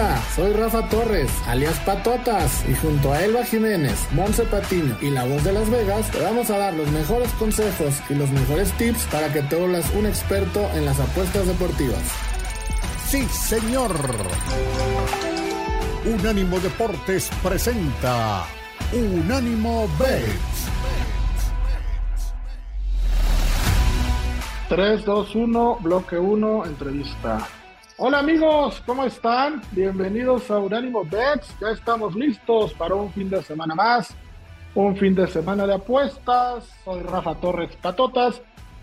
Hola, soy Rafa Torres, alias Patotas, y junto a Elba Jiménez, Monse Patiño y la voz de Las Vegas, te vamos a dar los mejores consejos y los mejores tips para que te vuelvas un experto en las apuestas deportivas. Sí, señor. Unánimo Deportes presenta Unánimo Bets. 3, 2, 1, bloque 1, entrevista. Hola amigos, ¿cómo están? Bienvenidos a Unánimo Bets. Ya estamos listos para un fin de semana más, un fin de semana de apuestas. Soy Rafa Torres Patotas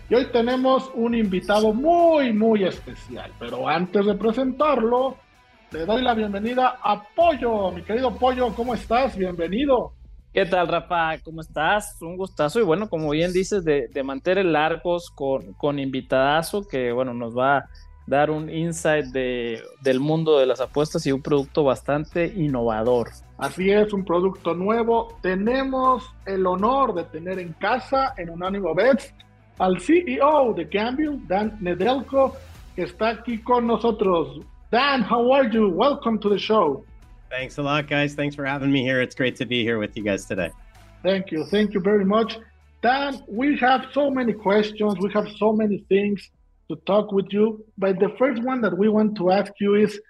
y hoy tenemos un invitado muy, muy especial. Pero antes de presentarlo, le doy la bienvenida a Pollo. Mi querido Pollo, ¿cómo estás? Bienvenido. ¿Qué tal, Rafa? ¿Cómo estás? Un gustazo y bueno, como bien dices, de, mantener largos con, con invitadazo que bueno, nos va a dar un insight de, del mundo de las apuestas y un producto bastante innovador. Así es, un producto nuevo. Tenemos el honor de tener en casa, en Unánimo Bets, al CEO de Gamble, Dan Nedelko, que está aquí con nosotros. Dan, how are you? Welcome to the show. Thanks a lot, guys. Thanks for having me here. It's great to be here with you guys today. Thank you. Thank you very much. Dan, we have so many questions. We have so many things to talk with you. But the first one that we want to ask you is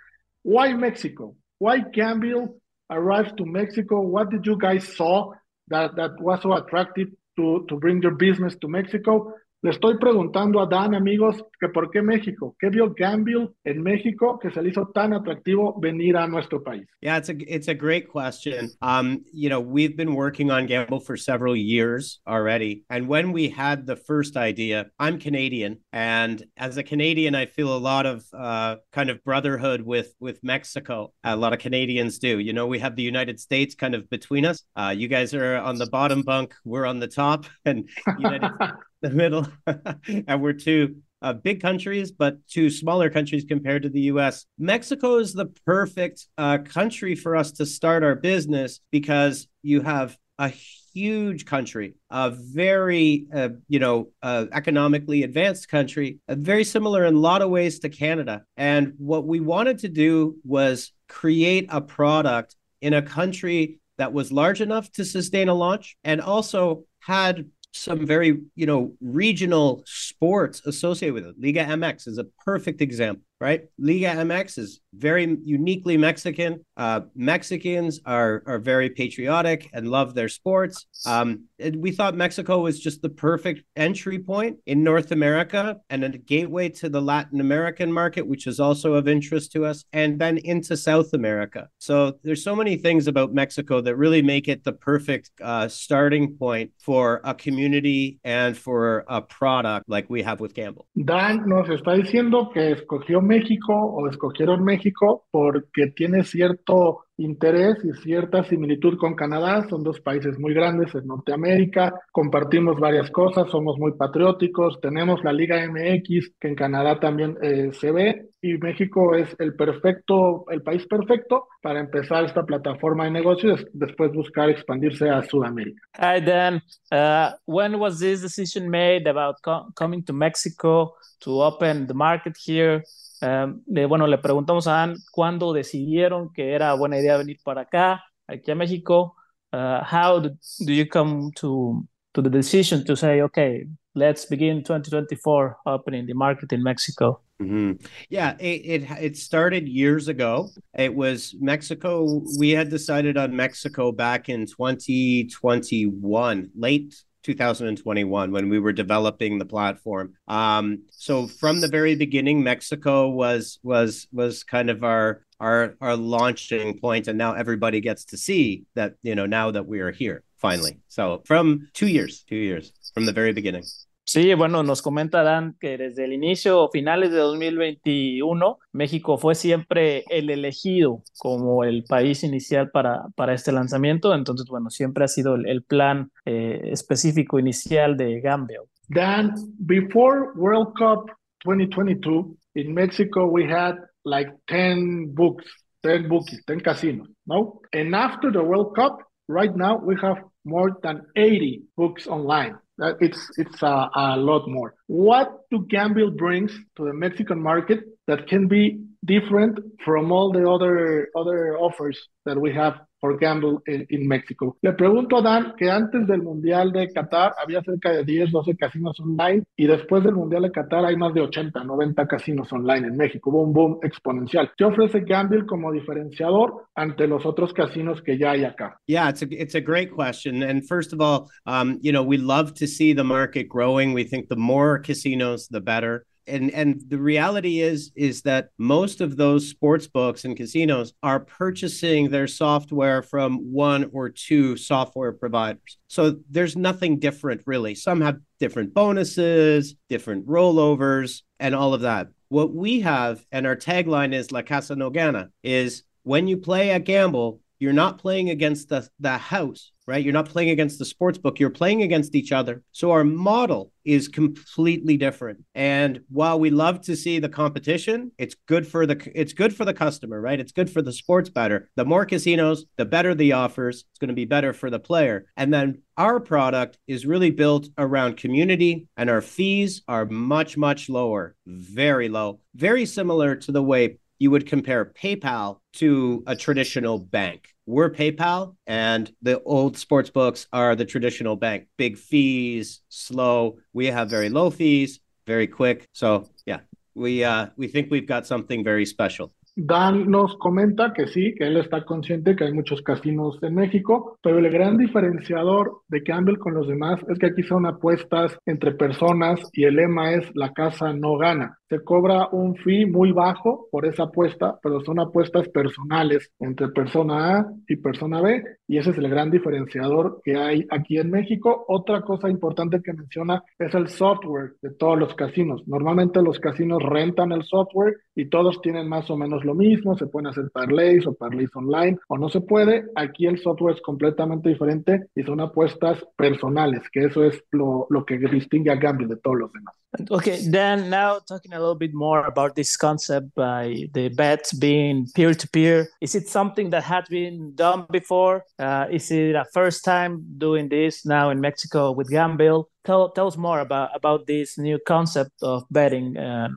why Mexico? Why Gamble arrived to Mexico? What did you guys saw that, that was so attractive to, to bring your business to Mexico? Le estoy preguntando a Dan, amigos, que por qué México, qué vio Gamble en México que se le hizo tan atractivo venir a nuestro país. Yeah, it's a it's a great question. Um, you know, we've been working on Gamble for several years already, and when we had the first idea, I'm Canadian, and as a Canadian, I feel a lot of uh, kind of brotherhood with with Mexico. A lot of Canadians do. You know, we have the United States kind of between us. Uh, you guys are on the bottom bunk, we're on the top, and United the middle, and we're two uh, big countries, but two smaller countries compared to the US. Mexico is the perfect uh, country for us to start our business because you have a huge country, a very, uh, you know, uh, economically advanced country, uh, very similar in a lot of ways to Canada. And what we wanted to do was create a product in a country that was large enough to sustain a launch and also had some very you know regional sports associated with it. Liga MX is a perfect example, right? Liga MX is very uniquely Mexican. Uh, Mexicans are are very patriotic and love their sports. Um, we thought Mexico was just the perfect entry point in North America and a gateway to the Latin American market, which is also of interest to us, and then into South America. So there's so many things about Mexico that really make it the perfect uh, starting point for a community and for a product like we have with Gamble. Dan nos está diciendo que escogió México o escogieron México porque tiene cierto interés y cierta similitud con Canadá. Son dos países muy grandes en Norteamérica, compartimos varias cosas, somos muy patrióticos, tenemos la Liga MX que en Canadá también eh, se ve y México es el perfecto, el país perfecto para empezar esta plataforma de negocios, después buscar expandirse a Sudamérica. Hi Dan, uh, when was this decision made about co coming to Mexico to open the market here? Um, bueno, le preguntamos a Dan cuándo decidieron que era buena idea venir para acá, aquí a México. Uh, how do, do you come to, to the decision to say, okay, let's begin 2024 opening the market in Mexico? Mm-hmm. Yeah, it, it it started years ago. It was Mexico. We had decided on Mexico back in 2021, late 2021 when we were developing the platform. Um, so from the very beginning, Mexico was was was kind of our our our launching point, and now everybody gets to see that you know now that we are here finally. So from two years, two years from the very beginning. Sí, bueno, nos comenta Dan que desde el inicio, finales de 2021, México fue siempre el elegido como el país inicial para, para este lanzamiento. Entonces, bueno, siempre ha sido el, plan eh, específico inicial de Gambia. Dan, before World Cup 2022, in Mexico we had like 10 books, 10 bookies, 10 casinos, no? And after the World Cup, right now we have more than 80 books online. Uh, it's it's a, a lot more. What do Gamble brings to the Mexican market that can be different from all the other other offers that we have for gamble in, Mexico. Le pregunto a Dan que antes del Mundial de Qatar había cerca de 10, 12 casinos online y después del Mundial de Qatar hay más de 80, 90 casinos online en México. Un boom exponencial. ¿Qué ofrece Gamble como diferenciador ante los otros casinos que ya hay acá? Yeah, it's a, it's a great question. And first of all, um, you know, we love to see the market growing. We think the more casinos, the better and and the reality is is that most of those sports books and casinos are purchasing their software from one or two software providers. So there's nothing different really. Some have different bonuses different rollovers and all of that. What we have and our tagline is la casa no gana is when you play at gamble you're not playing against the, the house, right? You're not playing against the sports book. You're playing against each other. So our model is completely different. And while we love to see the competition, it's good for the it's good for the customer, right? It's good for the sports better. The more casinos, the better the offers. It's going to be better for the player. And then our product is really built around community and our fees are much much lower, very low, very similar to the way you would compare PayPal to a traditional bank. We're PayPal, and the old sports books are the traditional bank. Big fees, slow. We have very low fees, very quick. So yeah, we uh, we think we've got something very special. Dan nos comenta que sí, que él está consciente que hay muchos casinos en México, pero el gran diferenciador de Campbell con los demás es que aquí son apuestas entre personas y el lema es la casa no gana. Se cobra un fee muy bajo por esa apuesta, pero son apuestas personales entre persona A y persona B, y ese es el gran diferenciador que hay aquí en México. Otra cosa importante que menciona es el software de todos los casinos. Normalmente los casinos rentan el software y todos tienen más o menos lo mismo, se pueden hacer parlays o parlays online o no se puede. Aquí el software es completamente diferente y son apuestas personales, que eso es lo, lo que distingue a de todos los demás. Okay, then now talking a little bit more about this concept by the bets being peer to peer. Is it something that had been done before? Uh, is it a first time doing this now in Mexico with Gamble? Tell, tell us more about, about this new concept of betting, uh,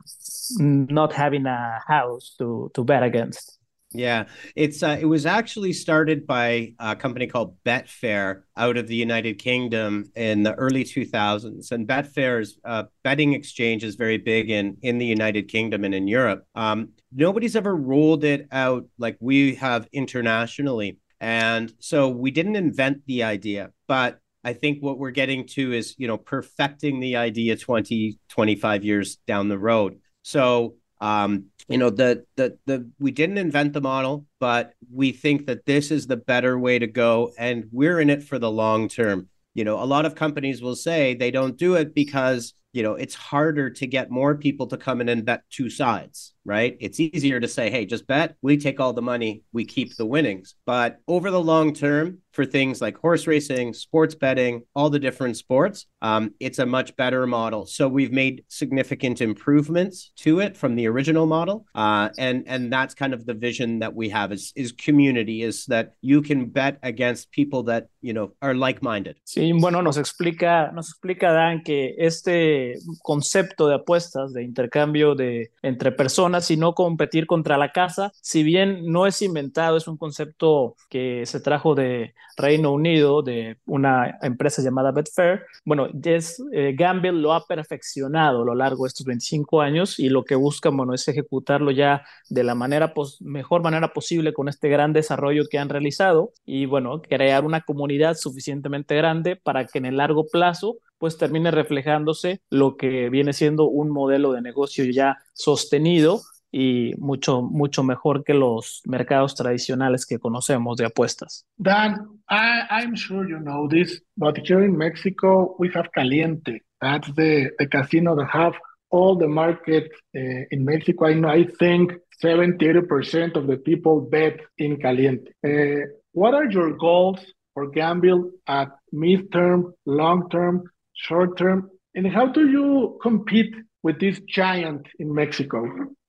not having a house to, to bet against. Yeah, it's uh, it was actually started by a company called Betfair out of the United Kingdom in the early 2000s. And Betfair's uh, betting exchange is very big in in the United Kingdom and in Europe. Um, nobody's ever rolled it out like we have internationally, and so we didn't invent the idea, but I think what we're getting to is, you know, perfecting the idea 20, 25 years down the road. So um, you know, the the the we didn't invent the model, but we think that this is the better way to go, and we're in it for the long term. You know, a lot of companies will say they don't do it because you know it's harder to get more people to come in and bet two sides right? It's easier to say, hey, just bet, we take all the money, we keep the winnings. But over the long term, for things like horse racing, sports betting, all the different sports, um, it's a much better model. So we've made significant improvements to it from the original model, uh, and and that's kind of the vision that we have is is community, is that you can bet against people that you know are like-minded. Sí, bueno, nos explica nos explica Dan que este concepto de apuestas de intercambio de entre personas sino competir contra la casa. Si bien no es inventado, es un concepto que se trajo de Reino Unido, de una empresa llamada Betfair. Bueno, Jess eh, Gamble lo ha perfeccionado a lo largo de estos 25 años y lo que busca, bueno, es ejecutarlo ya de la manera mejor manera posible con este gran desarrollo que han realizado y, bueno, crear una comunidad suficientemente grande para que en el largo plazo pues termine reflejándose lo que viene siendo un modelo de negocio ya sostenido y mucho, mucho mejor que los mercados tradicionales que conocemos de apuestas. Dan, I, I'm sure you know this, but here in Mexico we have Caliente. That's the, the casino that have all the market uh, in Mexico. I, I think 70, 80% of the people bet in Caliente. Uh, what are your goals for Gamble at midterm, long term, short term? And how do you compete with this giant in Mexico?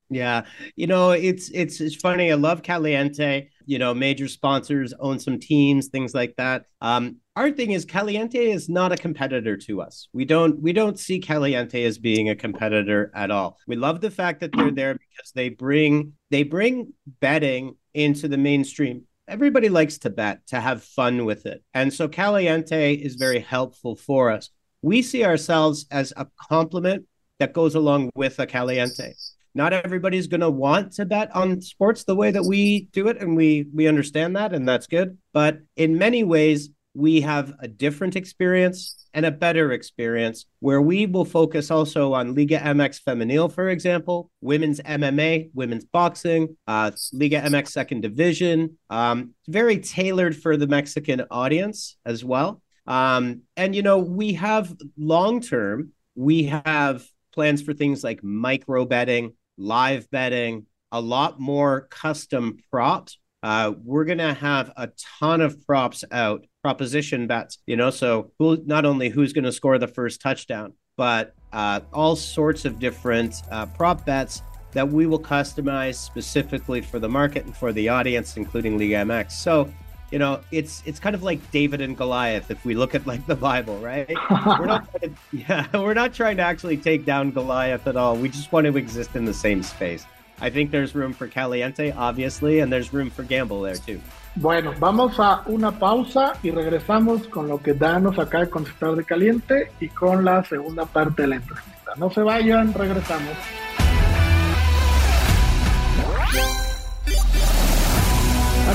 Yeah, you know, it's it's it's funny. I love Caliente. You know, major sponsors own some teams, things like that. Um, our thing is Caliente is not a competitor to us. We don't we don't see Caliente as being a competitor at all. We love the fact that they're there because they bring they bring betting into the mainstream. Everybody likes to bet, to have fun with it. And so Caliente is very helpful for us. We see ourselves as a complement that goes along with a Caliente. Not everybody's going to want to bet on sports the way that we do it and we we understand that and that's good. But in many ways we have a different experience and a better experience where we will focus also on Liga MX Femenil, for example, women's MMA, women's boxing, uh, Liga MX Second Division. Um, very tailored for the Mexican audience as well. Um, and, you know, we have long term, we have plans for things like micro betting, live betting, a lot more custom props. Uh, we're to have a ton of props out proposition bets, you know, so who not only who's to score the first touchdown, but uh, all sorts of different uh, prop bets that we will customize specifically for the market and for the audience, including Liga MX. So, you know, it's it's kind of like David and Goliath if we look at like the Bible, right? we're not, to, yeah, we're not trying to actually take down Goliath at all. We just want to exist in the same space. I think there's room for Caliente, obviously, and there's room for Gamble there too. Bueno, vamos a una pausa y regresamos con lo que Dan nos acaba de contestar de caliente y con la segunda parte de la entrevista. No se vayan, regresamos.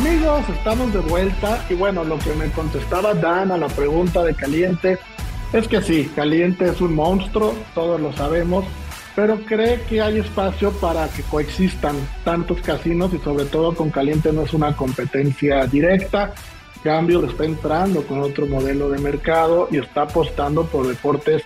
Amigos, estamos de vuelta y bueno, lo que me contestaba Dan a la pregunta de caliente es que sí, caliente es un monstruo, todos lo sabemos, pero cree que hay espacio para que coexistan tantos casinos y sobre todo con Caliente no es una competencia directa. Cambio está entrando con otro modelo de mercado y está apostando por deportes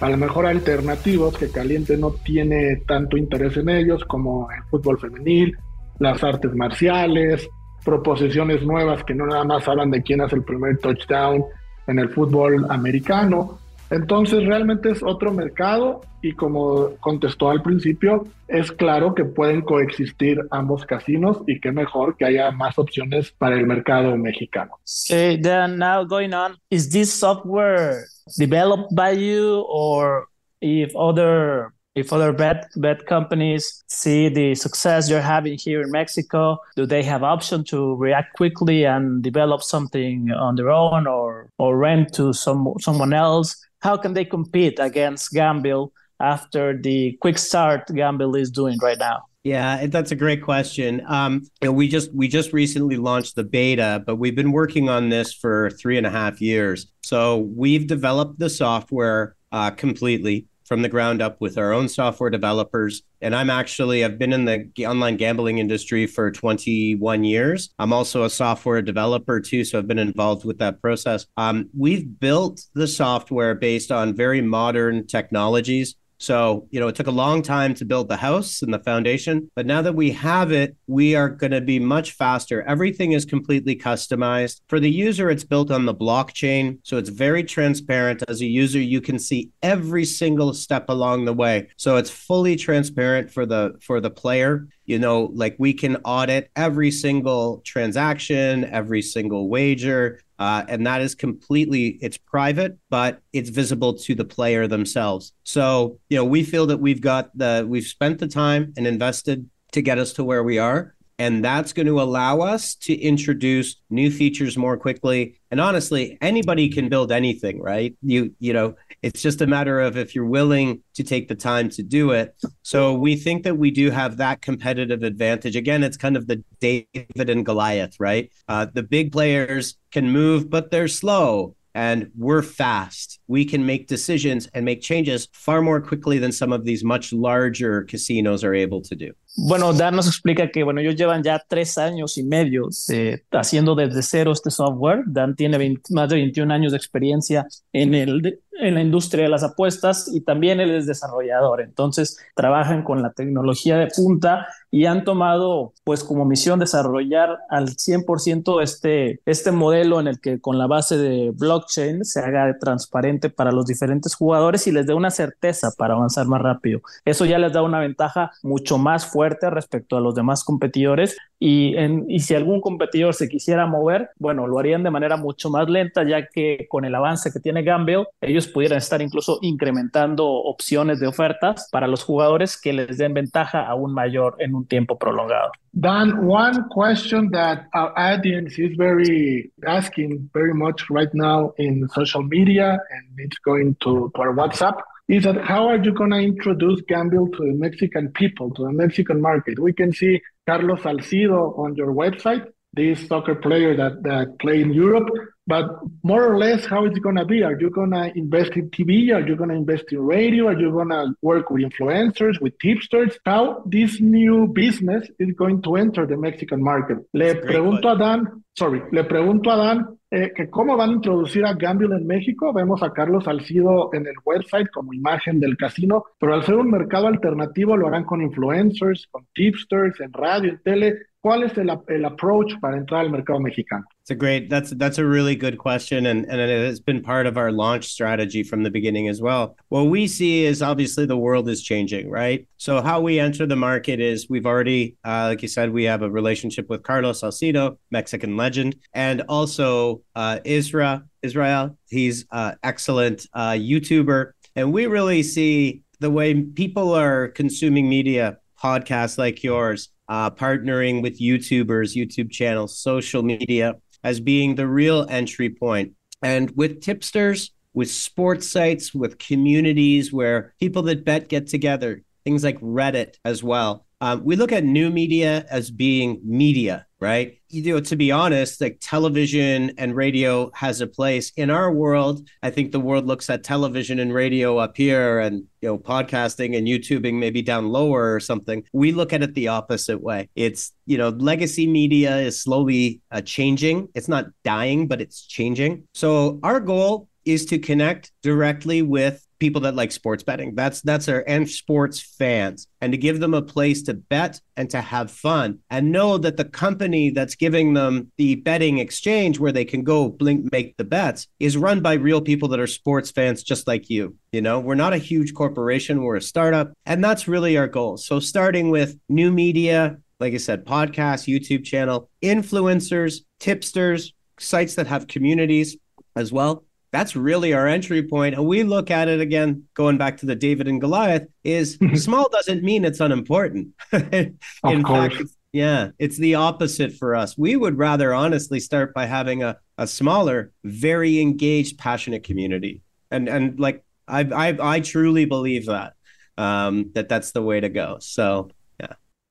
a lo mejor alternativos que Caliente no tiene tanto interés en ellos como el fútbol femenil, las artes marciales, proposiciones nuevas que no nada más hablan de quién hace el primer touchdown en el fútbol americano, entonces realmente es otro mercado y como contestó al principio, es claro que pueden coexistir ambos casinos y qué mejor que haya más opciones para el mercado mexicano. Okay, then now going on, is this software developed by you or if other if other bet bet companies see the success you're having here in Mexico, do they have option to react quickly and develop something on their own or or rent to some someone else? how can they compete against Gamble after the quick start Gamble is doing right now? Yeah, that's a great question. Um, you know, we just we just recently launched the beta, but we've been working on this for three and a half years. So we've developed the software uh, completely from the ground up with our own software developers. And I'm actually, I've been in the online gambling industry for 21 years. I'm also a software developer too, so I've been involved with that process. Um, we've built the software based on very modern technologies so, you know, it took a long time to build the house and the foundation, but now that we have it, we are going to be much faster. Everything is completely customized. For the user, it's built on the blockchain, so it's very transparent. As a user, you can see every single step along the way. So it's fully transparent for the for the player you know like we can audit every single transaction every single wager uh, and that is completely it's private but it's visible to the player themselves. So you know we feel that we've got the we've spent the time and invested to get us to where we are. And that's going to allow us to introduce new features more quickly. And honestly anybody can build anything right? You you know it's just a matter of if you're willing to take the time to do it so we think that we do have that competitive advantage again it's kind of the david and goliath right uh, the big players can move but they're slow and we're fast. We can make decisions and make changes far more quickly than some of these much larger casinos are able to do. Bueno, Dan nos explica que, bueno, ellos llevan ya tres años y medio eh, haciendo desde cero este software. Dan tiene más de 21 años de experiencia en, el, en la industria de las apuestas y también él es desarrollador. Entonces, trabajan con la tecnología de punta y han tomado, pues, como misión desarrollar al 100% este, este modelo en el que con la base de blockchain se haga transparente para los diferentes jugadores y les dé una certeza para avanzar más rápido. Eso ya les da una ventaja mucho más fuerte fuerte respecto a los demás competidores y, en, y si algún competidor se quisiera mover, bueno, lo harían de manera mucho más lenta ya que con el avance que tiene Gamble, ellos pudieran estar incluso incrementando opciones de ofertas para los jugadores que les den ventaja aún mayor en un tiempo prolongado. Dan, one question that our audience is very asking very much right now in social media and it's going to, to our WhatsApp is that how are you going to introduce Gamble to the Mexican people, to the Mexican market? We can see Carlos Salcido on your website, this soccer player that, that play in Europe, but more or less, how is it going to be? Are you going to invest in TV? Are you going to invest in radio? Are you going to work with influencers, with tipsters? How this new business is going to enter the Mexican market? Le pregunto a Dan, sorry, le pregunto a Dan eh, que cómo van a introducir a Gamble en México. Vemos a Carlos Salcido en el website como imagen del casino, pero al ser un mercado alternativo lo harán con influencers, con tipsters, en radio, en tele. ¿Cuál es el, el approach para entrar al mercado mexicano? It's a great that's that's a really good question and, and it has been part of our launch strategy from the beginning as well. What we see is obviously the world is changing, right? So how we enter the market is we've already uh, like you said, we have a relationship with Carlos Salcido, Mexican legend, and also uh, Isra Israel. He's uh excellent uh, YouTuber. And we really see the way people are consuming media, podcasts like yours, uh, partnering with YouTubers, YouTube channels, social media as being the real entry point. And with tipsters, with sports sites, with communities where people that bet get together, things like Reddit as well. Um, we look at new media as being media, right? You know, to be honest, like television and radio has a place in our world. I think the world looks at television and radio up here, and you know, podcasting and YouTubing maybe down lower or something. We look at it the opposite way. It's you know, legacy media is slowly uh, changing. It's not dying, but it's changing. So our goal is to connect directly with people that like sports betting. That's that's our and sports fans, and to give them a place to bet and to have fun, and know that the company that's giving them the betting exchange where they can go blink make the bets is run by real people that are sports fans just like you. You know, we're not a huge corporation, we're a startup, and that's really our goal. So starting with new media, like I said, podcast, YouTube channel, influencers, tipsters, sites that have communities as well that's really our entry point. And we look at it again going back to the david and goliath is small doesn't mean it's unimportant. In of course. fact yeah it's the opposite for us. We would rather honestly start by having a, a smaller very engaged passionate community. And and like i i, I truly believe that um that that's the way to go. So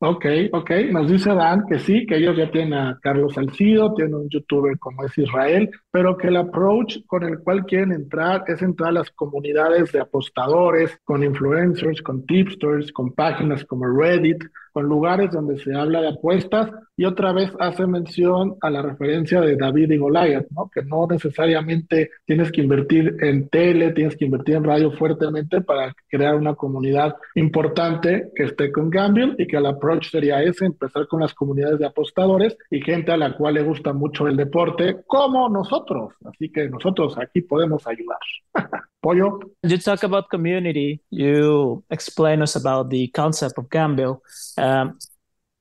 Ok, ok, nos dice Dan que sí, que ellos ya tienen a Carlos Salcido, tienen un youtuber como es Israel, pero que el approach con el cual quieren entrar es entrar a las comunidades de apostadores, con influencers, con tipsters, con páginas como Reddit, con lugares donde se habla de apuestas y otra vez hace mención a la referencia de David y Goliath, ¿no? Que no necesariamente tienes que invertir en tele, tienes que invertir en radio fuertemente para crear una comunidad importante que esté con Gamble y que el approach sería ese, empezar con las comunidades de apostadores y gente a la cual le gusta mucho el deporte, como nosotros. Así que nosotros aquí podemos ayudar. Pollo. You talk about community. You explain us about the concept of Gamble. Um,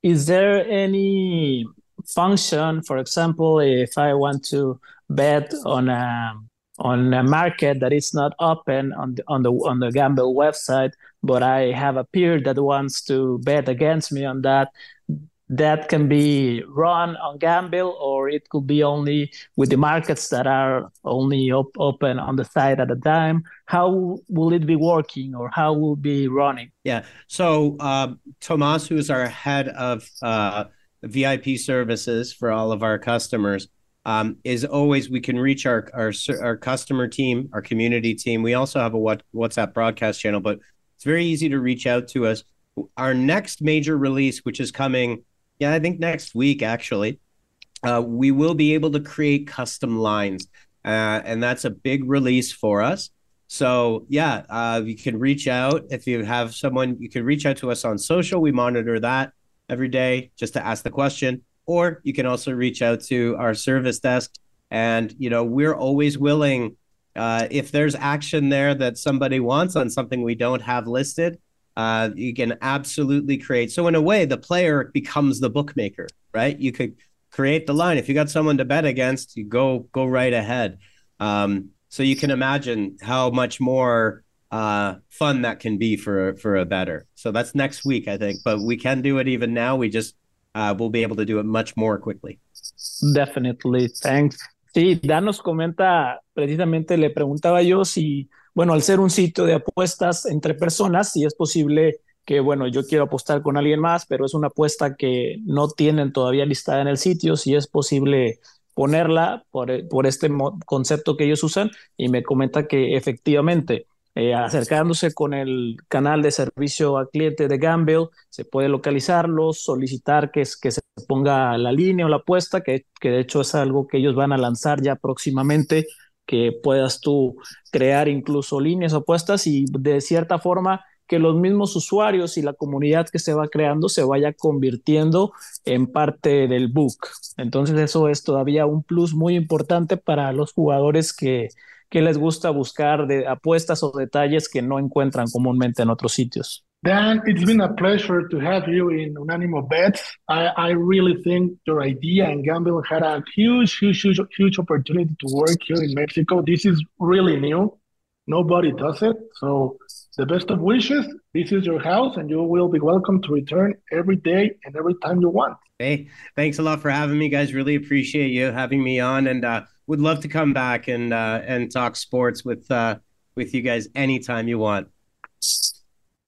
is there any function, for example, if I want to bet on a on a market that is not open on the on the on the Gamble website, but I have a peer that wants to bet against me on that, that can be run on Gamble, or it could be only with the markets that are only op- open on the site at a time. How will it be working, or how will it be running? Yeah. So uh, Tomas, who is our head of uh, VIP services for all of our customers, um, is always we can reach our, our our customer team, our community team. We also have a what WhatsApp broadcast channel, but it's very easy to reach out to us. Our next major release, which is coming yeah, I think next week actually, uh, we will be able to create custom lines, uh, and that's a big release for us. So yeah, uh, you can reach out if you have someone. You can reach out to us on social. We monitor that every day just to ask the question, or you can also reach out to our service desk. And you know, we're always willing. Uh, if there's action there that somebody wants on something we don't have listed, uh, you can absolutely create. So in a way, the player becomes the bookmaker, right? You could create the line. If you got someone to bet against, you go go right ahead. Um, so you can imagine how much more uh, fun that can be for for a better. So that's next week, I think. But we can do it even now. We just uh, we'll be able to do it much more quickly. Definitely, thanks. Sí, Dan nos comenta, precisamente le preguntaba yo si, bueno, al ser un sitio de apuestas entre personas, si es posible que, bueno, yo quiero apostar con alguien más, pero es una apuesta que no tienen todavía listada en el sitio, si es posible ponerla por, por este concepto que ellos usan. Y me comenta que efectivamente eh, acercándose con el canal de servicio al cliente de Gamble, se puede localizarlos, solicitar que, que se ponga la línea o la apuesta, que, que de hecho es algo que ellos van a lanzar ya próximamente, que puedas tú crear incluso líneas o apuestas y de cierta forma que los mismos usuarios y la comunidad que se va creando se vaya convirtiendo en parte del book. Entonces eso es todavía un plus muy importante para los jugadores que, que les gusta buscar de apuestas o detalles que no encuentran comúnmente en otros sitios. Dan, it's been a pleasure to have you in Unanimo Bets. I, I really think your idea and Gamble had a huge, huge, huge, huge opportunity to work here in Mexico. This is really new. Nobody does it. So the best of wishes. This is your house, and you will be welcome to return every day and every time you want. Hey, thanks a lot for having me, guys. Really appreciate you having me on, and uh, would love to come back and uh, and talk sports with uh, with you guys anytime you want.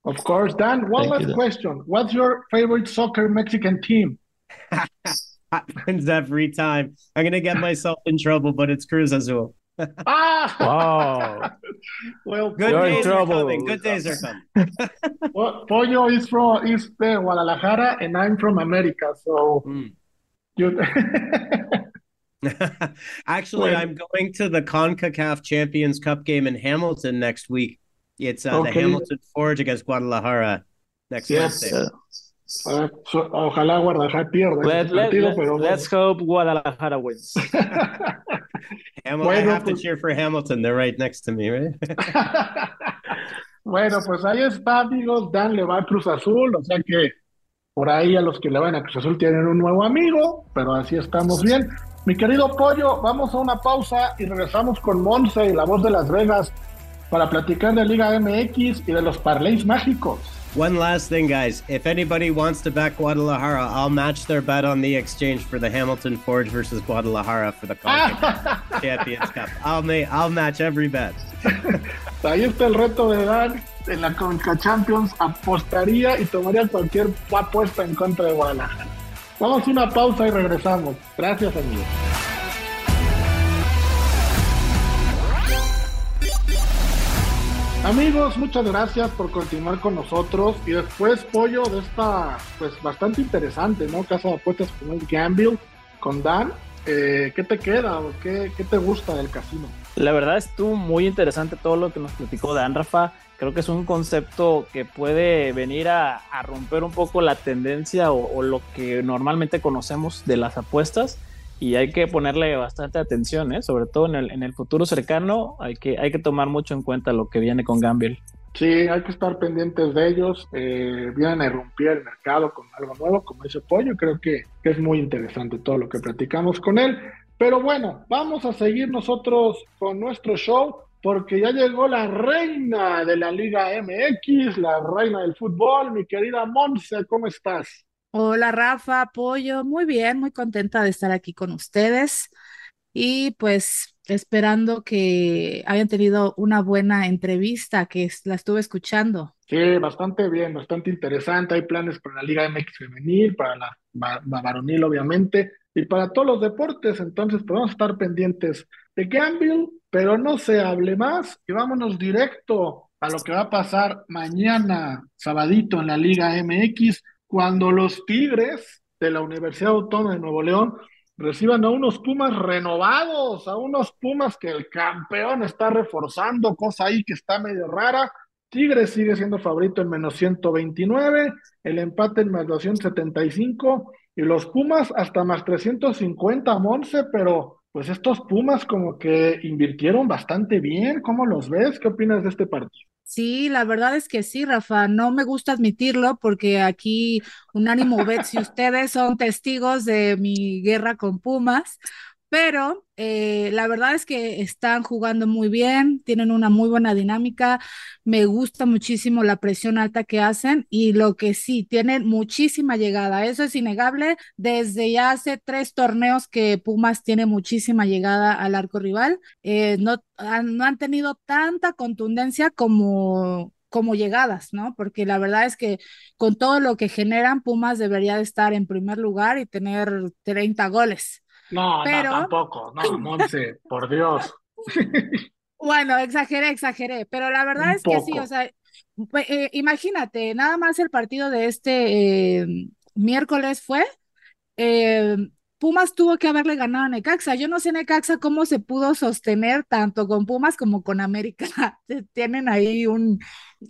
Of course, Dan. One Thank last you, question: What's your favorite soccer Mexican team? Happens every time. I'm gonna get myself in trouble, but it's Cruz Azul. ah! Wow. well, good days are coming. Good days are coming. well, Pollo is from is uh, Guadalajara, and I'm from America, so. Mm. You... Actually, well, I'm going to the CONCACAF Champions Cup game in Hamilton next week. It's uh, okay. the Hamilton Forge against Guadalajara next yes. Wednesday. Uh, so, ojalá Guadalajara pierda. Let, let, partido, let, pero let's hope Guadalajara wins. Hamilton, bueno, I have pues, to cheer for Hamilton. They're right next to me, right? bueno, pues ahí está, amigos. Dan le va a Cruz Azul, o sea que por ahí a los que le van a Cruz Azul tienen un nuevo amigo, pero así estamos bien. Mi querido Pollo, vamos a una pausa y regresamos con Monse y la voz de Las Vegas para platicar de Liga MX y de los parlays mágicos. One last thing, guys. If anybody wants to back Guadalajara, I'll match their bet on the exchange for the Hamilton Forge versus Guadalajara for the Champions Cup. I'll, make, I'll match every bet. Ahí está el reto de Dan en la Conca Champions. Apostaría y tomaría cualquier apuesta en contra de Guadalajara. Vamos a una pausa y regresamos. Gracias, amigos. Amigos, muchas gracias por continuar con nosotros. Y después, Pollo, de esta, pues bastante interesante, ¿no? Casa de apuestas con el Gamble, con Dan. Eh, ¿Qué te queda o qué, qué te gusta del casino? La verdad estuvo muy interesante todo lo que nos platicó Dan, Rafa. Creo que es un concepto que puede venir a, romper un poco la tendencia o, lo que normalmente conocemos de las apuestas y hay que ponerle bastante atención, ¿eh? sobre todo en el, en el futuro cercano, hay que, hay que tomar mucho en cuenta lo que viene con Gamble. Sí, hay que estar pendientes de ellos. Eh, vienen a irrumpir el mercado con algo nuevo, como ese pollo. Creo que, que, es muy interesante todo lo que platicamos con él. Pero bueno, vamos a seguir nosotros con nuestro show porque ya llegó la reina de la Liga MX, la reina del fútbol, mi querida Monse, ¿cómo estás? Hola Rafa, apoyo, muy bien, muy contenta de estar aquí con ustedes y pues esperando que hayan tenido una buena entrevista, que la estuve escuchando. Sí, bastante bien, bastante interesante. Hay planes para la Liga MX femenil, para la, varonil obviamente, y para todos los deportes, entonces podemos estar pendientes de Gamble pero no se hable más y vámonos directo a lo que va a pasar mañana, sabadito, en la Liga MX, cuando los Tigres de la Universidad Autónoma de Nuevo León reciban a unos Pumas renovados, a unos Pumas que el campeón está reforzando, cosa ahí que está medio rara. Tigres sigue siendo favorito en menos 129, el empate en más 275 y los Pumas hasta más 350, Monse, pero pues estos Pumas como que invirtieron bastante bien. ¿Cómo los ves? ¿Qué opinas de este partido? Sí, la verdad es que sí, Rafa. No me gusta admitirlo porque aquí Unánimo Bet, si ustedes son testigos de mi guerra con Pumas, pero eh, la verdad es que están jugando muy bien, tienen una muy buena dinámica, me gusta muchísimo la presión alta que hacen y lo que sí, tienen muchísima llegada, eso es innegable, desde ya hace tres torneos que Pumas tiene muchísima llegada al arco rival, eh, no, han tenido tanta contundencia como como llegadas, ¿no? Porque la verdad es que con todo lo que generan, Pumas debería de estar en primer lugar y tener 30 goles. No, no, tampoco, no, Monse, por Dios. Bueno, exageré, exageré, pero la verdad es que sí, o sea, eh, imagínate, nada más el partido de este eh, miércoles fue, eh, Pumas tuvo que haberle ganado a Necaxa. Yo no sé Necaxa cómo se pudo sostener tanto con Pumas como con América. Tienen ahí un,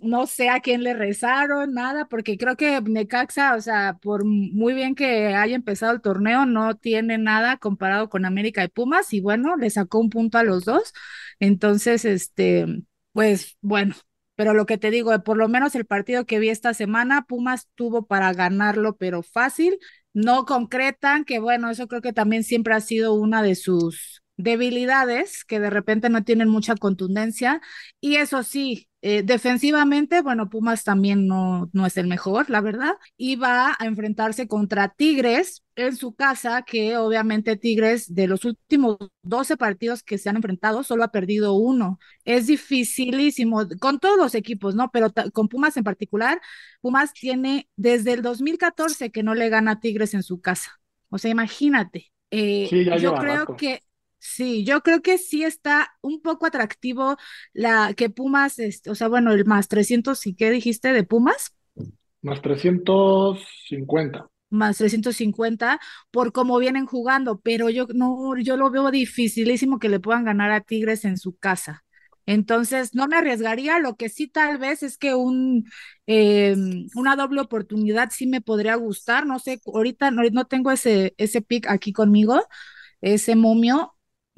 no sé a quién le rezaron, nada, porque creo que Necaxa, o sea, por muy bien que haya empezado el torneo, no tiene nada comparado con América y Pumas y bueno, le sacó un punto a los dos. Entonces, este, pues bueno, pero lo que te digo, por lo menos el partido que vi esta semana, Pumas tuvo para ganarlo, pero fácil no concretan, que bueno, eso creo que también siempre ha sido una de sus debilidades, que de repente no tienen mucha contundencia. Y eso sí, eh, defensivamente, bueno, Pumas también no, no es el mejor, la verdad, y va a enfrentarse contra Tigres en su casa, que obviamente Tigres de los últimos 12 partidos que se han enfrentado solo ha perdido uno. Es dificilísimo con todos los equipos, ¿no? Pero con Pumas en particular, Pumas tiene desde el 2014 que no le gana a Tigres en su casa. O sea, imagínate. Eh, yo creo que Sí, yo creo que sí está un poco atractivo la que Pumas, este, o sea, bueno, el más 300, ¿y qué dijiste de Pumas? Más 350. Más 350 por cómo vienen jugando, pero yo no, yo lo veo dificilísimo que le puedan ganar a Tigres en su casa. Entonces, no me arriesgaría. Lo que sí tal vez es que un, em, una doble oportunidad sí me podría gustar. No sé, ahorita no, no tengo ese, ese pick aquí conmigo, ese momio,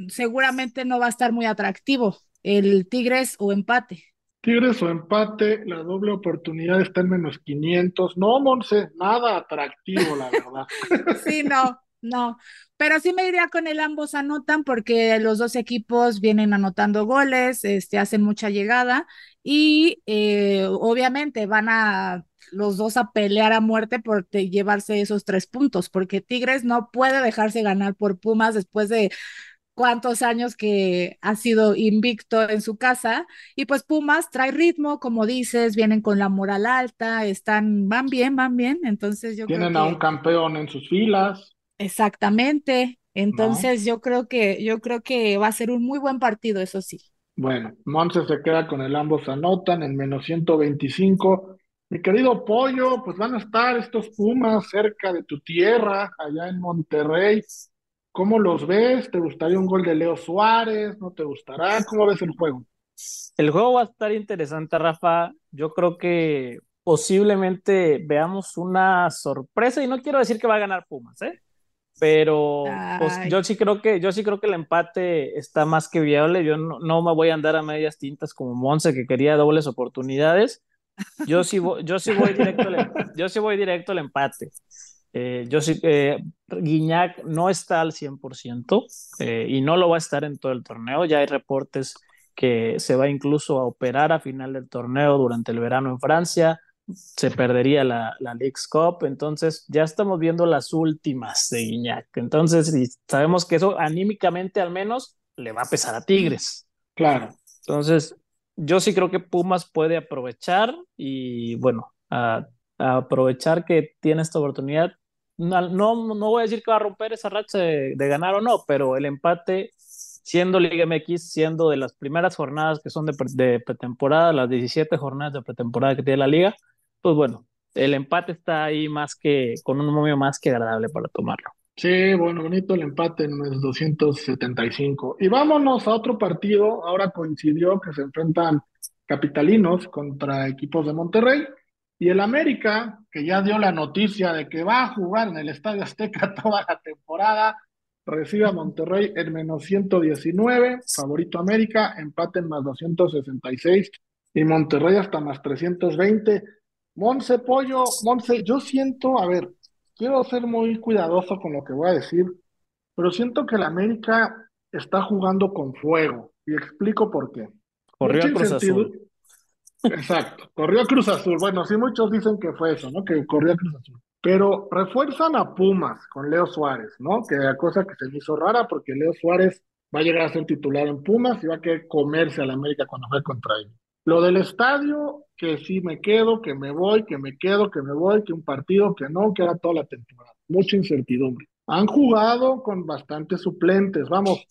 seguramente no va a estar muy atractivo el Tigres o empate. Tigres o empate, la doble oportunidad está en menos 500. No, Monse, nada atractivo, la verdad. sí, no, no. Pero sí me iría con el ambos anotan porque los dos equipos vienen anotando goles, este, hacen mucha llegada y eh, obviamente van a los dos a pelear a muerte por llevarse esos tres puntos, porque Tigres no puede dejarse ganar por Pumas después de cuántos años que ha sido invicto en su casa y pues Pumas trae ritmo, como dices, vienen con la moral alta, están, van bien, van bien, entonces yo Tienen creo a un campeón en sus filas. Exactamente, entonces yo creo que, yo creo que va a ser un muy buen partido, eso sí. Bueno, Monse se queda con el ambos anotan en menos 125. Mi querido Pollo, pues van a estar estos Pumas cerca de tu tierra, allá en Monterrey. ¿Cómo los ves? ¿Te gustaría un gol de Leo Suárez? ¿No te gustará? ¿Cómo ves el juego? El juego va a estar interesante, Rafa. Yo creo que posiblemente veamos una sorpresa y no quiero decir que va a ganar Pumas, ¿eh? Pero pues, yo sí creo que yo sí creo que el empate está más que viable. Yo no, no, me voy a andar a medias tintas como Monse que quería dobles oportunidades. Yo sí voy, yo sí voy directo al, yo sí voy directo al empate. Eh, yo sí, eh, Guiñac no está al 100% eh, y no lo va a estar en todo el torneo. Ya hay reportes que se va incluso a operar a final del torneo durante el verano en Francia. Se perdería la, la League's Cup. Entonces, ya estamos viendo las últimas de Guiñac. Entonces, sabemos que eso anímicamente al menos le va a pesar a Tigres. Claro. Entonces, yo sí creo que Pumas puede aprovechar y bueno, a aprovechar que tiene esta oportunidad no, no, voy a decir que va a romper esa racha de, ganar o no, pero el empate, siendo Liga MX, siendo de las primeras jornadas que son de, de pretemporada, las 17 jornadas de pretemporada que tiene la liga, pues bueno, el empate está ahí más que, con un momio más que agradable para tomarlo. Sí, bueno, bonito el empate en los 275. Y vámonos a otro partido. Ahora coincidió que se enfrentan capitalinos contra equipos de Monterrey. Y el América, que ya dio la noticia de que va a jugar en el Estadio Azteca toda la temporada, recibe a Monterrey en menos 119, favorito América, empate en más 266 y Monterrey hasta más 320. Monse Pollo, Monse, yo siento, a ver, quiero ser muy cuidadoso con lo que voy a decir, pero siento que la América está jugando con fuego y explico por qué. Corrió a Cruz Azul. Exacto, corrió a Cruz Azul. Bueno, sí muchos dicen que fue eso, ¿no? Que corrió a Cruz Azul. Pero refuerzan a Pumas con Leo Suárez, ¿no? Que la cosa que se me hizo rara porque Leo Suárez va a llegar a ser titular en Pumas y va a querer comerse a la América cuando juegue contra él. Lo del estadio, que sí me quedo, que me voy, que me quedo, que me voy, que un partido, que no, que era toda la temporada. Mucha incertidumbre. Han jugado con bastantes suplentes. Vamos,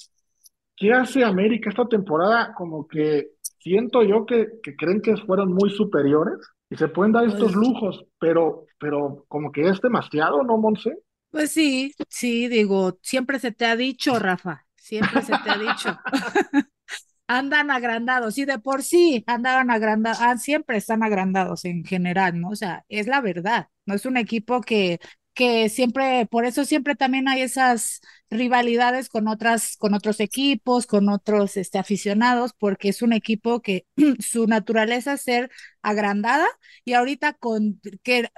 ¿qué hace América esta temporada? Como que siento yo que, que creen que fueron muy superiores y se pueden dar estos lujos, pero, pero como que es demasiado, ¿no, Monse? Pues sí, sí, digo, siempre se te ha dicho, Rafa, siempre se te ha dicho. andan agrandados y de por sí andaban agrandados, ah, siempre están agrandados en general, ¿no? O sea, es la verdad, no es un equipo que que siempre, por eso siempre también hay esas rivalidades con otras, con otros equipos, con otros este, aficionados, porque es un equipo que su naturaleza es ser agrandada y ahorita con que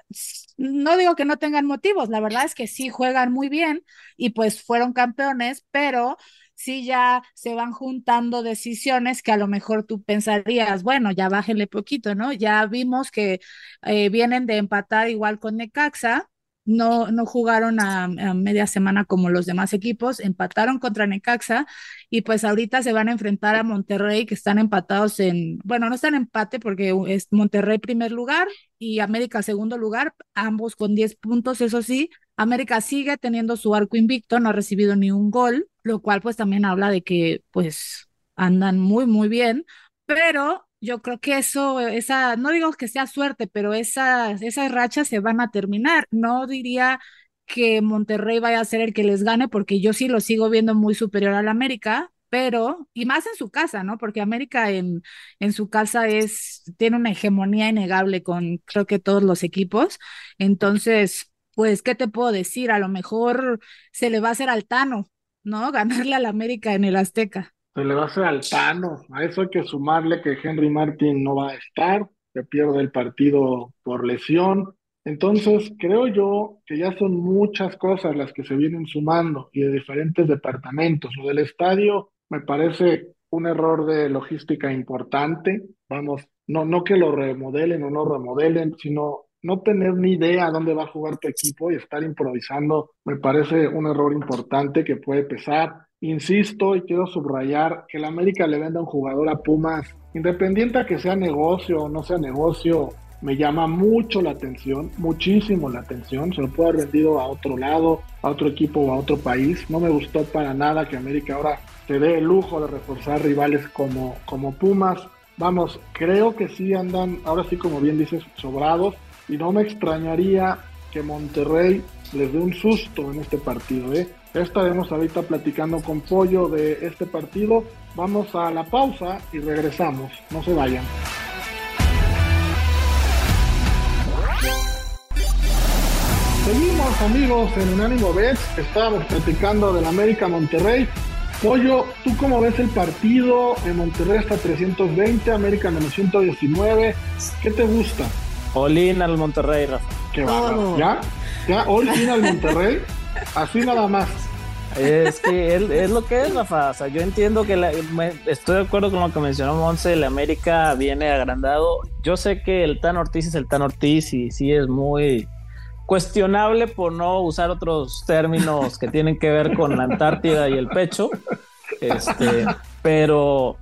no digo que no tengan motivos, la verdad es que sí juegan muy bien y pues fueron campeones, pero sí ya se van juntando decisiones que a lo mejor tú pensarías, bueno, ya bájenle poquito, ¿no? Ya vimos que eh, vienen de empatar igual con Necaxa no, no jugaron a, media semana como los demás equipos, empataron contra Necaxa y pues ahorita se van a enfrentar a Monterrey que están empatados en, bueno, no están en empate porque es Monterrey primer lugar y América segundo lugar, ambos con 10 puntos, eso sí, América sigue teniendo su arco invicto, no ha recibido ni un gol, lo cual pues también habla de que pues andan muy, muy bien, pero yo creo que eso, esa, no digo que sea suerte, pero esas, esas rachas se van a terminar. No diría que Monterrey vaya a ser el que les gane, porque yo sí lo sigo viendo muy superior al América, pero, y más en su casa, ¿no? Porque América en, en su casa es, tiene una hegemonía innegable con creo que todos los equipos. Entonces, pues, ¿qué te puedo decir? A lo mejor se le va a hacer al Tano, ¿no? Ganarle al América en el Azteca se le va a hacer al Tano. A eso hay que sumarle que Henry Martin no va a estar, se pierde el partido por lesión. Entonces, creo yo que ya son muchas cosas las que se vienen sumando y de diferentes departamentos. Lo del estadio me parece un error de logística importante. Vamos, no, no que lo remodelen o no remodelen, sino no tener ni idea dónde va a jugar tu equipo y estar improvisando me parece un error importante que puede pesar. Insisto y quiero subrayar que la América le venda un jugador a Pumas, independiente a que sea negocio o no sea negocio, me llama mucho la atención, muchísimo la atención. Se lo puede haber vendido a otro lado, a otro equipo o a otro país. No me gustó para nada que América ahora se dé el lujo de reforzar rivales como, como Pumas. Vamos, creo que sí andan, ahora sí como bien dices, sobrados. Y no me extrañaría que Monterrey les dé un susto en este partido. ¿eh? Estaremos ahorita platicando con Pollo de este partido. Vamos a la pausa y regresamos. No se vayan. Seguimos amigos en Unánimo Bets. Estábamos platicando del América Monterrey. Pollo, ¿tú cómo ves el partido? En Monterrey está 320, América menos 119. ¿Qué te gusta? Olin al Monterrey, Rafa. Qué va, ¿Ya? ¿Ya? Olin al Monterrey. Así nada más. Es que es, lo que es, Rafa. O sea, yo entiendo que estoy de acuerdo con lo que mencionó Monse. El América viene agrandado. Yo sé que el Tan Ortiz es el Tan Ortiz y sí es muy cuestionable por no usar otros términos que tienen que ver con la Antártida y el pecho. Este, pero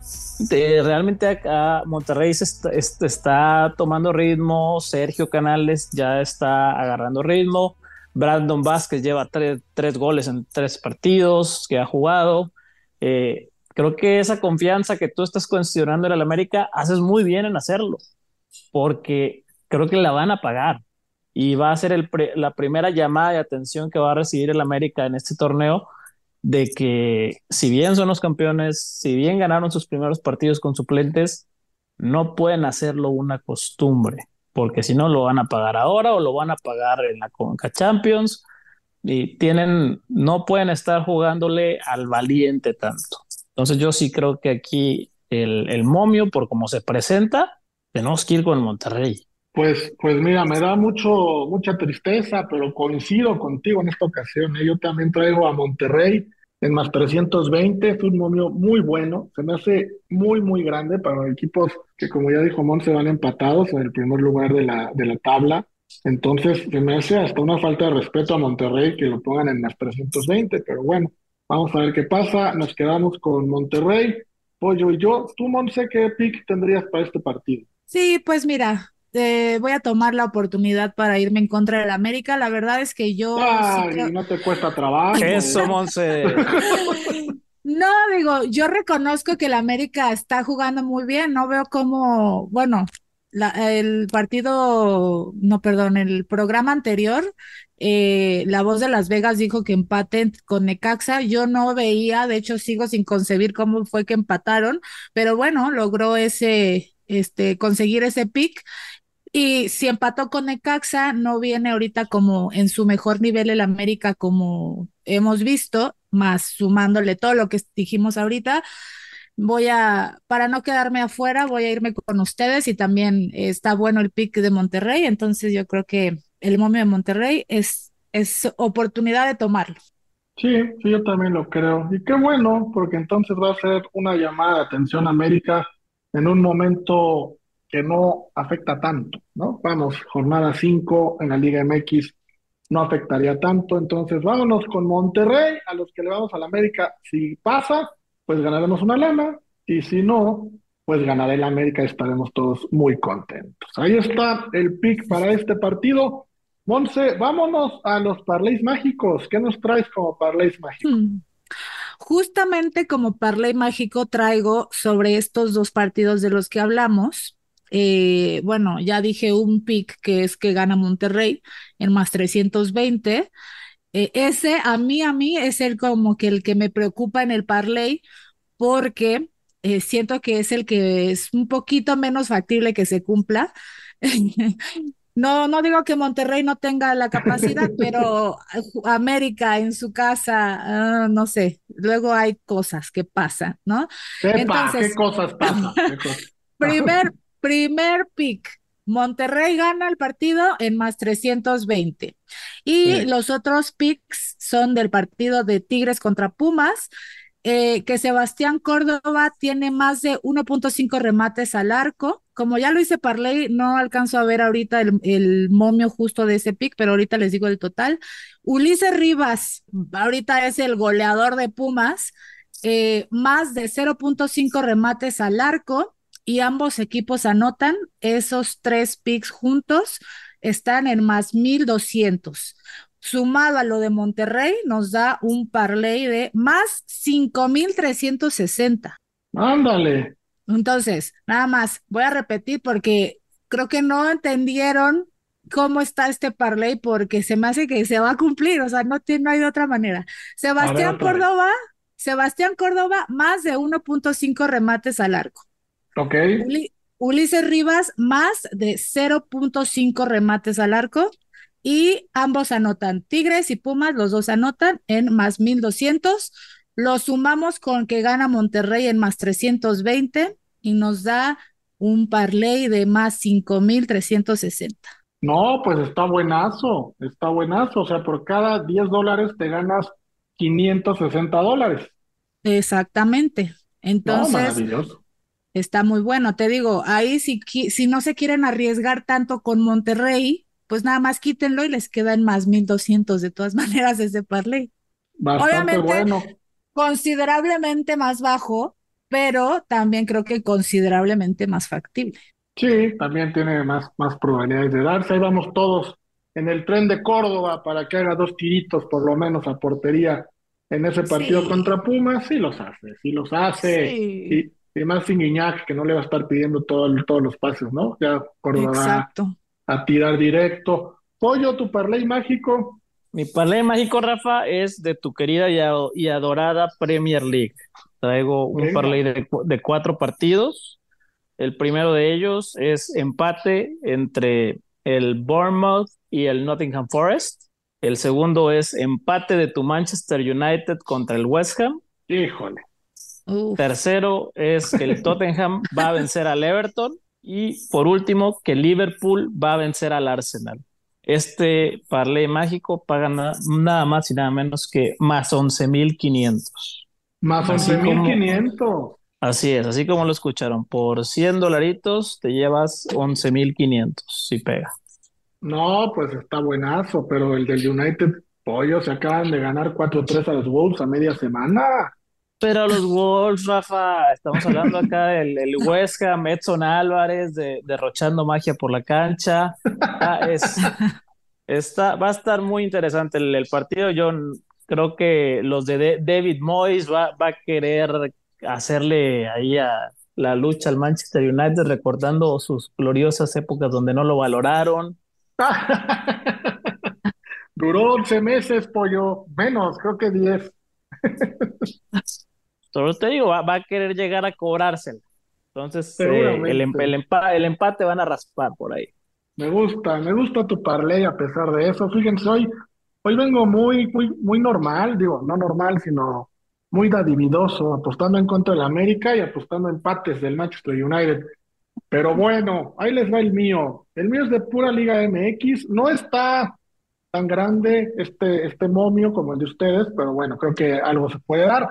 realmente acá Monterrey está, está tomando ritmo. Sergio Canales ya está agarrando ritmo. Brandon Vázquez lleva tres, goles en tres partidos que ha jugado. Eh, creo que esa confianza que tú estás cuestionando en el América, haces muy bien en hacerlo, porque creo que la van a pagar y va a ser la primera llamada de atención que va a recibir el América en este torneo de que si bien son los campeones, si bien ganaron sus primeros partidos con suplentes, no pueden hacerlo una costumbre porque si no lo van a pagar ahora o lo van a pagar en la Conca Champions. y tienen, no pueden estar jugándole al valiente tanto. Entonces yo sí creo que aquí el, el momio, por cómo se presenta, tenemos que ir con Monterrey. Pues, pues mira, me da mucho, mucha tristeza, pero coincido contigo en esta ocasión. ¿eh? Yo también traigo a Monterrey en más 320, es un momio muy bueno, se me hace muy, muy grande para equipos que, como ya dijo Mon, se van empatados en el primer lugar de la, de la tabla. Entonces, se me hace hasta una falta de respeto a Monterrey que lo pongan en más 320, pero bueno, vamos a ver qué pasa. Nos quedamos con Monterrey, Pollo y yo. Tú, Monse, ¿qué pick tendrías para este partido? Sí, pues mira, eh, voy a tomar la oportunidad para irme en contra del América. La verdad es que yo... Ay, no te cuesta trabajo. Eso, Monse. No, digo, yo reconozco que el América está jugando muy bien. No veo cómo, bueno, el partido, no, perdón, el programa anterior, eh, la voz de Las Vegas dijo que empaten con Necaxa. Yo no veía, de hecho sigo sin concebir cómo fue que empataron, pero bueno, logró ese, este, conseguir ese pick. Y si empató con Necaxa, no viene ahorita como en su mejor nivel el América como hemos visto, más sumándole todo lo que dijimos ahorita voy a, para no quedarme afuera, voy a irme con ustedes y también está bueno el pick de Monterrey, entonces yo creo que el momio de Monterrey es, es oportunidad de tomarlo. Sí, sí, yo también lo creo. Y qué bueno, porque entonces va a ser una llamada de atención América en un momento que no afecta tanto, ¿no? Vamos, jornada 5 en la Liga MX no afectaría tanto, entonces vámonos con Monterrey, a los que le vamos a la América, si pasa, pues ganaremos una lana y si no, pues ganará el América y estaremos todos muy contentos. Ahí está el pick para este partido. Monse, vámonos a los parlays mágicos. ¿Qué nos traes como parlays mágicos? Hmm. Justamente como parlay mágico traigo sobre estos dos partidos de los que hablamos. Eh, bueno, ya dije un pick que es que gana Monterrey en más 320. Eh, ese a mí, a mí es el como que el que me preocupa en el parlay porque eh, siento que es el que es un poquito menos factible que se cumpla. No, no digo que Monterrey no tenga la capacidad, pero América en su casa, ah, no sé, luego hay cosas que pasan, ¿no? Entonces, ¿qué cosas pasan? primer, primer pick, Monterrey gana el partido en más 320. Y los otros picks son del partido de Tigres contra Pumas, eh, que Sebastián Córdoba tiene más de 1.5 remates al arco. Como ya lo hice Parley, no alcanzo a ver ahorita el, momio justo de ese pick, pero ahorita les digo el total. Ulises Rivas, ahorita es el goleador de Pumas, eh, más de 0.5 remates al arco y ambos equipos anotan esos tres picks juntos están en más 1200. Sumado a lo de Monterrey, nos da un parlay de más 5360. Ándale. Entonces, nada más, voy a repetir porque creo que no entendieron cómo está este parlay porque se me hace que se va a cumplir, o sea, no, no hay de otra manera. Sebastián Córdoba, Sebastián Córdoba, más de 1.5 remates al arco. Ok. Ulises Rivas, más de 0.5 remates al arco. Y ambos anotan. Tigres y Pumas, los dos anotan en más 1200. Lo sumamos con que gana Monterrey en más 320 y nos da un parlay de más 5360. No, pues está buenazo, está buenazo. O sea, por cada 10 dólares te ganas 560 dólares. Exactamente. Entonces, está muy bueno. Te digo, ahí si, si no se quieren arriesgar tanto con Monterrey, pues nada más quítenlo y les quedan más 1200 de todas maneras ese parlay. Bastante bueno. considerablemente más bajo, pero también creo que considerablemente más factible. Sí, también tiene más, más probabilidades de darse. Ahí vamos todos en el tren de Córdoba para que haga dos tiritos por lo menos a portería en ese partido contra Pumas. Sí los hace, sí los hace. Y, más sin Guiñac, que no le va a estar pidiendo todo, todos los pases, ¿no? Ya Córdoba Exacto a tirar directo. Pollo, tu parlay mágico. Mi parlay mágico, Rafa, es de tu querida y, adorada Premier League. Traigo un parlay de, cuatro partidos. El primero de ellos es empate entre el Bournemouth y el Nottingham Forest. El segundo es empate de tu Manchester United contra el West Ham. Híjole. Tercero es que el Tottenham va a vencer al Everton. Y por último, que Liverpool va a vencer al Arsenal. Este parlay mágico paga nada más y nada menos que más 11.500. Más 11.500. Así es, así como lo escucharon. Por 100 dolaritos te llevas 11.500 si pega. No, pues está buenazo, pero el del United Pollo se acaban de ganar 4-3 a los Wolves a media semana. Pero los Wolves, Rafa, estamos hablando acá del el West Ham, Álvarez derrochando magia por la cancha. Ah, es, está, va a estar muy interesante el, partido. Yo creo que los de, David Moyes va, va, a querer hacerle ahí a la lucha al Manchester United, recordando sus gloriosas épocas donde no lo valoraron. Duró 11 meses, pollo, menos, creo que 10. Solo te digo, va, a querer llegar a cobrársela. Entonces, eh, el, em, el, empate van a raspar por ahí. Me gusta, me gusta tu parlay a pesar de eso. Fíjense, hoy, hoy vengo muy, muy, muy normal, digo, no normal, sino muy dadividoso, apostando en contra del América y apostando empates del Manchester United. Pero bueno, ahí les va el mío. El mío es de pura Liga MX. No está tan grande este, este momio como el de ustedes, pero bueno, creo que algo se puede dar.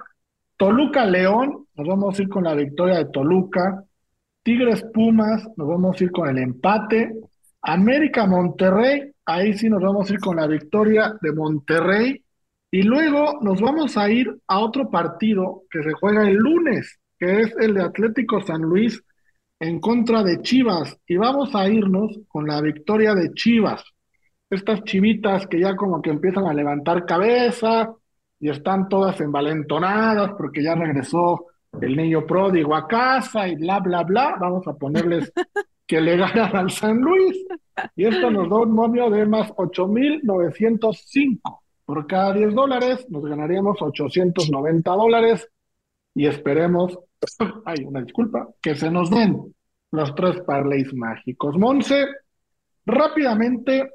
Toluca León, nos vamos a ir con la victoria de Toluca. Tigres Pumas, nos vamos a ir con el empate. América Monterrey, ahí sí nos vamos a ir con la victoria de Monterrey. Y luego nos vamos a ir a otro partido que se juega el lunes, que es el de Atlético San Luis en contra de Chivas. Y vamos a irnos con la victoria de Chivas. Estas chivitas que ya como que empiezan a levantar cabeza, y están todas envalentonadas porque ya regresó el niño pródigo a casa y bla, bla, bla. Vamos a ponerles que le ganan al San Luis. Y esto nos da un momio de más 8.905. Por cada 10 dólares nos ganaríamos 890 dólares y esperemos, hay una disculpa, que se nos den los tres parlays mágicos. Monse, rápidamente,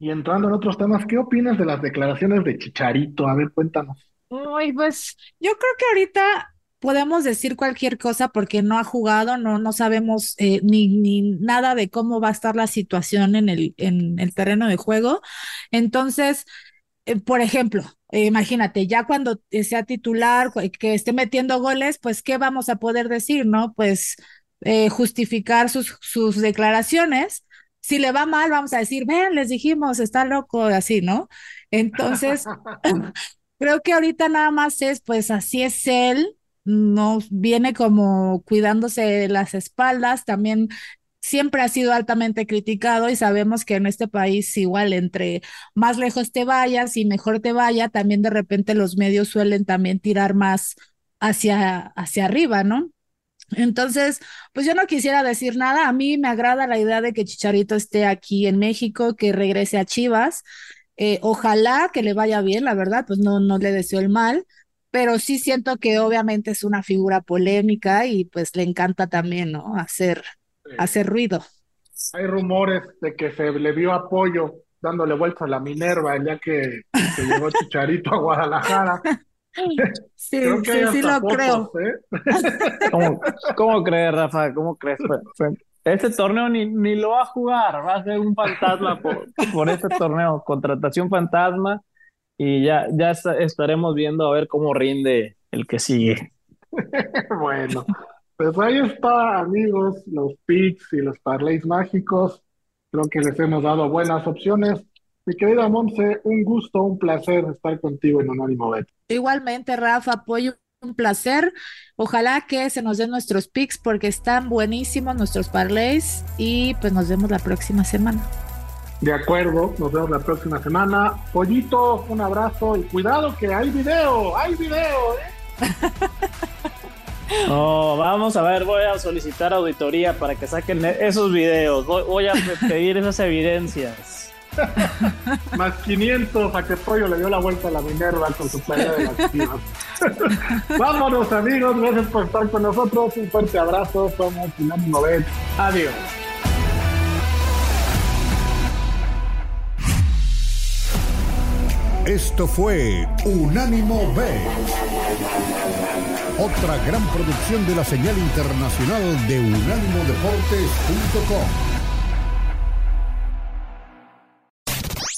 y entrando en otros temas, ¿qué opinas de las declaraciones de Chicharito? A ver, cuéntanos. Uy, pues yo creo que ahorita podemos decir cualquier cosa porque no ha jugado, no, no sabemos eh, ni, ni nada de cómo va a estar la situación en el, en el terreno de juego. Entonces, eh, por ejemplo, eh, imagínate, ya cuando sea titular, que esté metiendo goles, pues, ¿qué vamos a poder decir, no? Pues justificar sus, sus declaraciones si le va mal, vamos a decir, ven, les dijimos, está loco, así, ¿no? Entonces, creo que ahorita nada más es, pues así es él, no viene como cuidándose las espaldas, también siempre ha sido altamente criticado y sabemos que en este país igual entre más lejos te vayas y mejor te vaya, también de repente los medios suelen también tirar más hacia, hacia arriba, ¿no? Entonces, pues yo no quisiera decir nada. A mí me agrada la idea de que Chicharito esté aquí en México, que regrese a Chivas. Eh, ojalá que le vaya bien, la verdad, pues no, no le deseo el mal, pero sí siento que obviamente es una figura polémica y pues le encanta también, ¿no? Hacer, hacer ruido. Hay rumores de que se le vio apoyo dándole vuelta a la Minerva el día que, que llegó Chicharito a Guadalajara. Sí, sí, sí lo creo. ¿eh? ¿Cómo, crees, Rafa? ¿Cómo crees? Este torneo ni, ni lo va a jugar, va a ser un fantasma por, por este torneo, contratación fantasma, y ya, ya estaremos viendo a ver cómo rinde el que sigue. bueno, pues ahí está, amigos, los picks y los parlays mágicos. Creo que les hemos dado buenas opciones. Mi querida Monse, un gusto, un placer estar contigo en Anónimo Bet. Igualmente, Rafa, apoyo un placer. Ojalá que se nos den nuestros picks porque están buenísimos nuestros parlays y pues nos vemos la próxima semana. De acuerdo, nos vemos la próxima semana. Pollito, un abrazo y cuidado que hay video, hay video. ¿eh? No, vamos a ver, voy a solicitar auditoría para que saquen esos videos, voy a pedir esas evidencias. Más 500 a que Pollo le dio la vuelta a la Minerva con su playa de las chivas. Vámonos amigos, gracias por estar con nosotros. Un fuerte abrazo, somos Sinónimo Bet. Adiós. Esto fue Unánimo B. Otra gran producción de la señal internacional de unánimodeportes.com.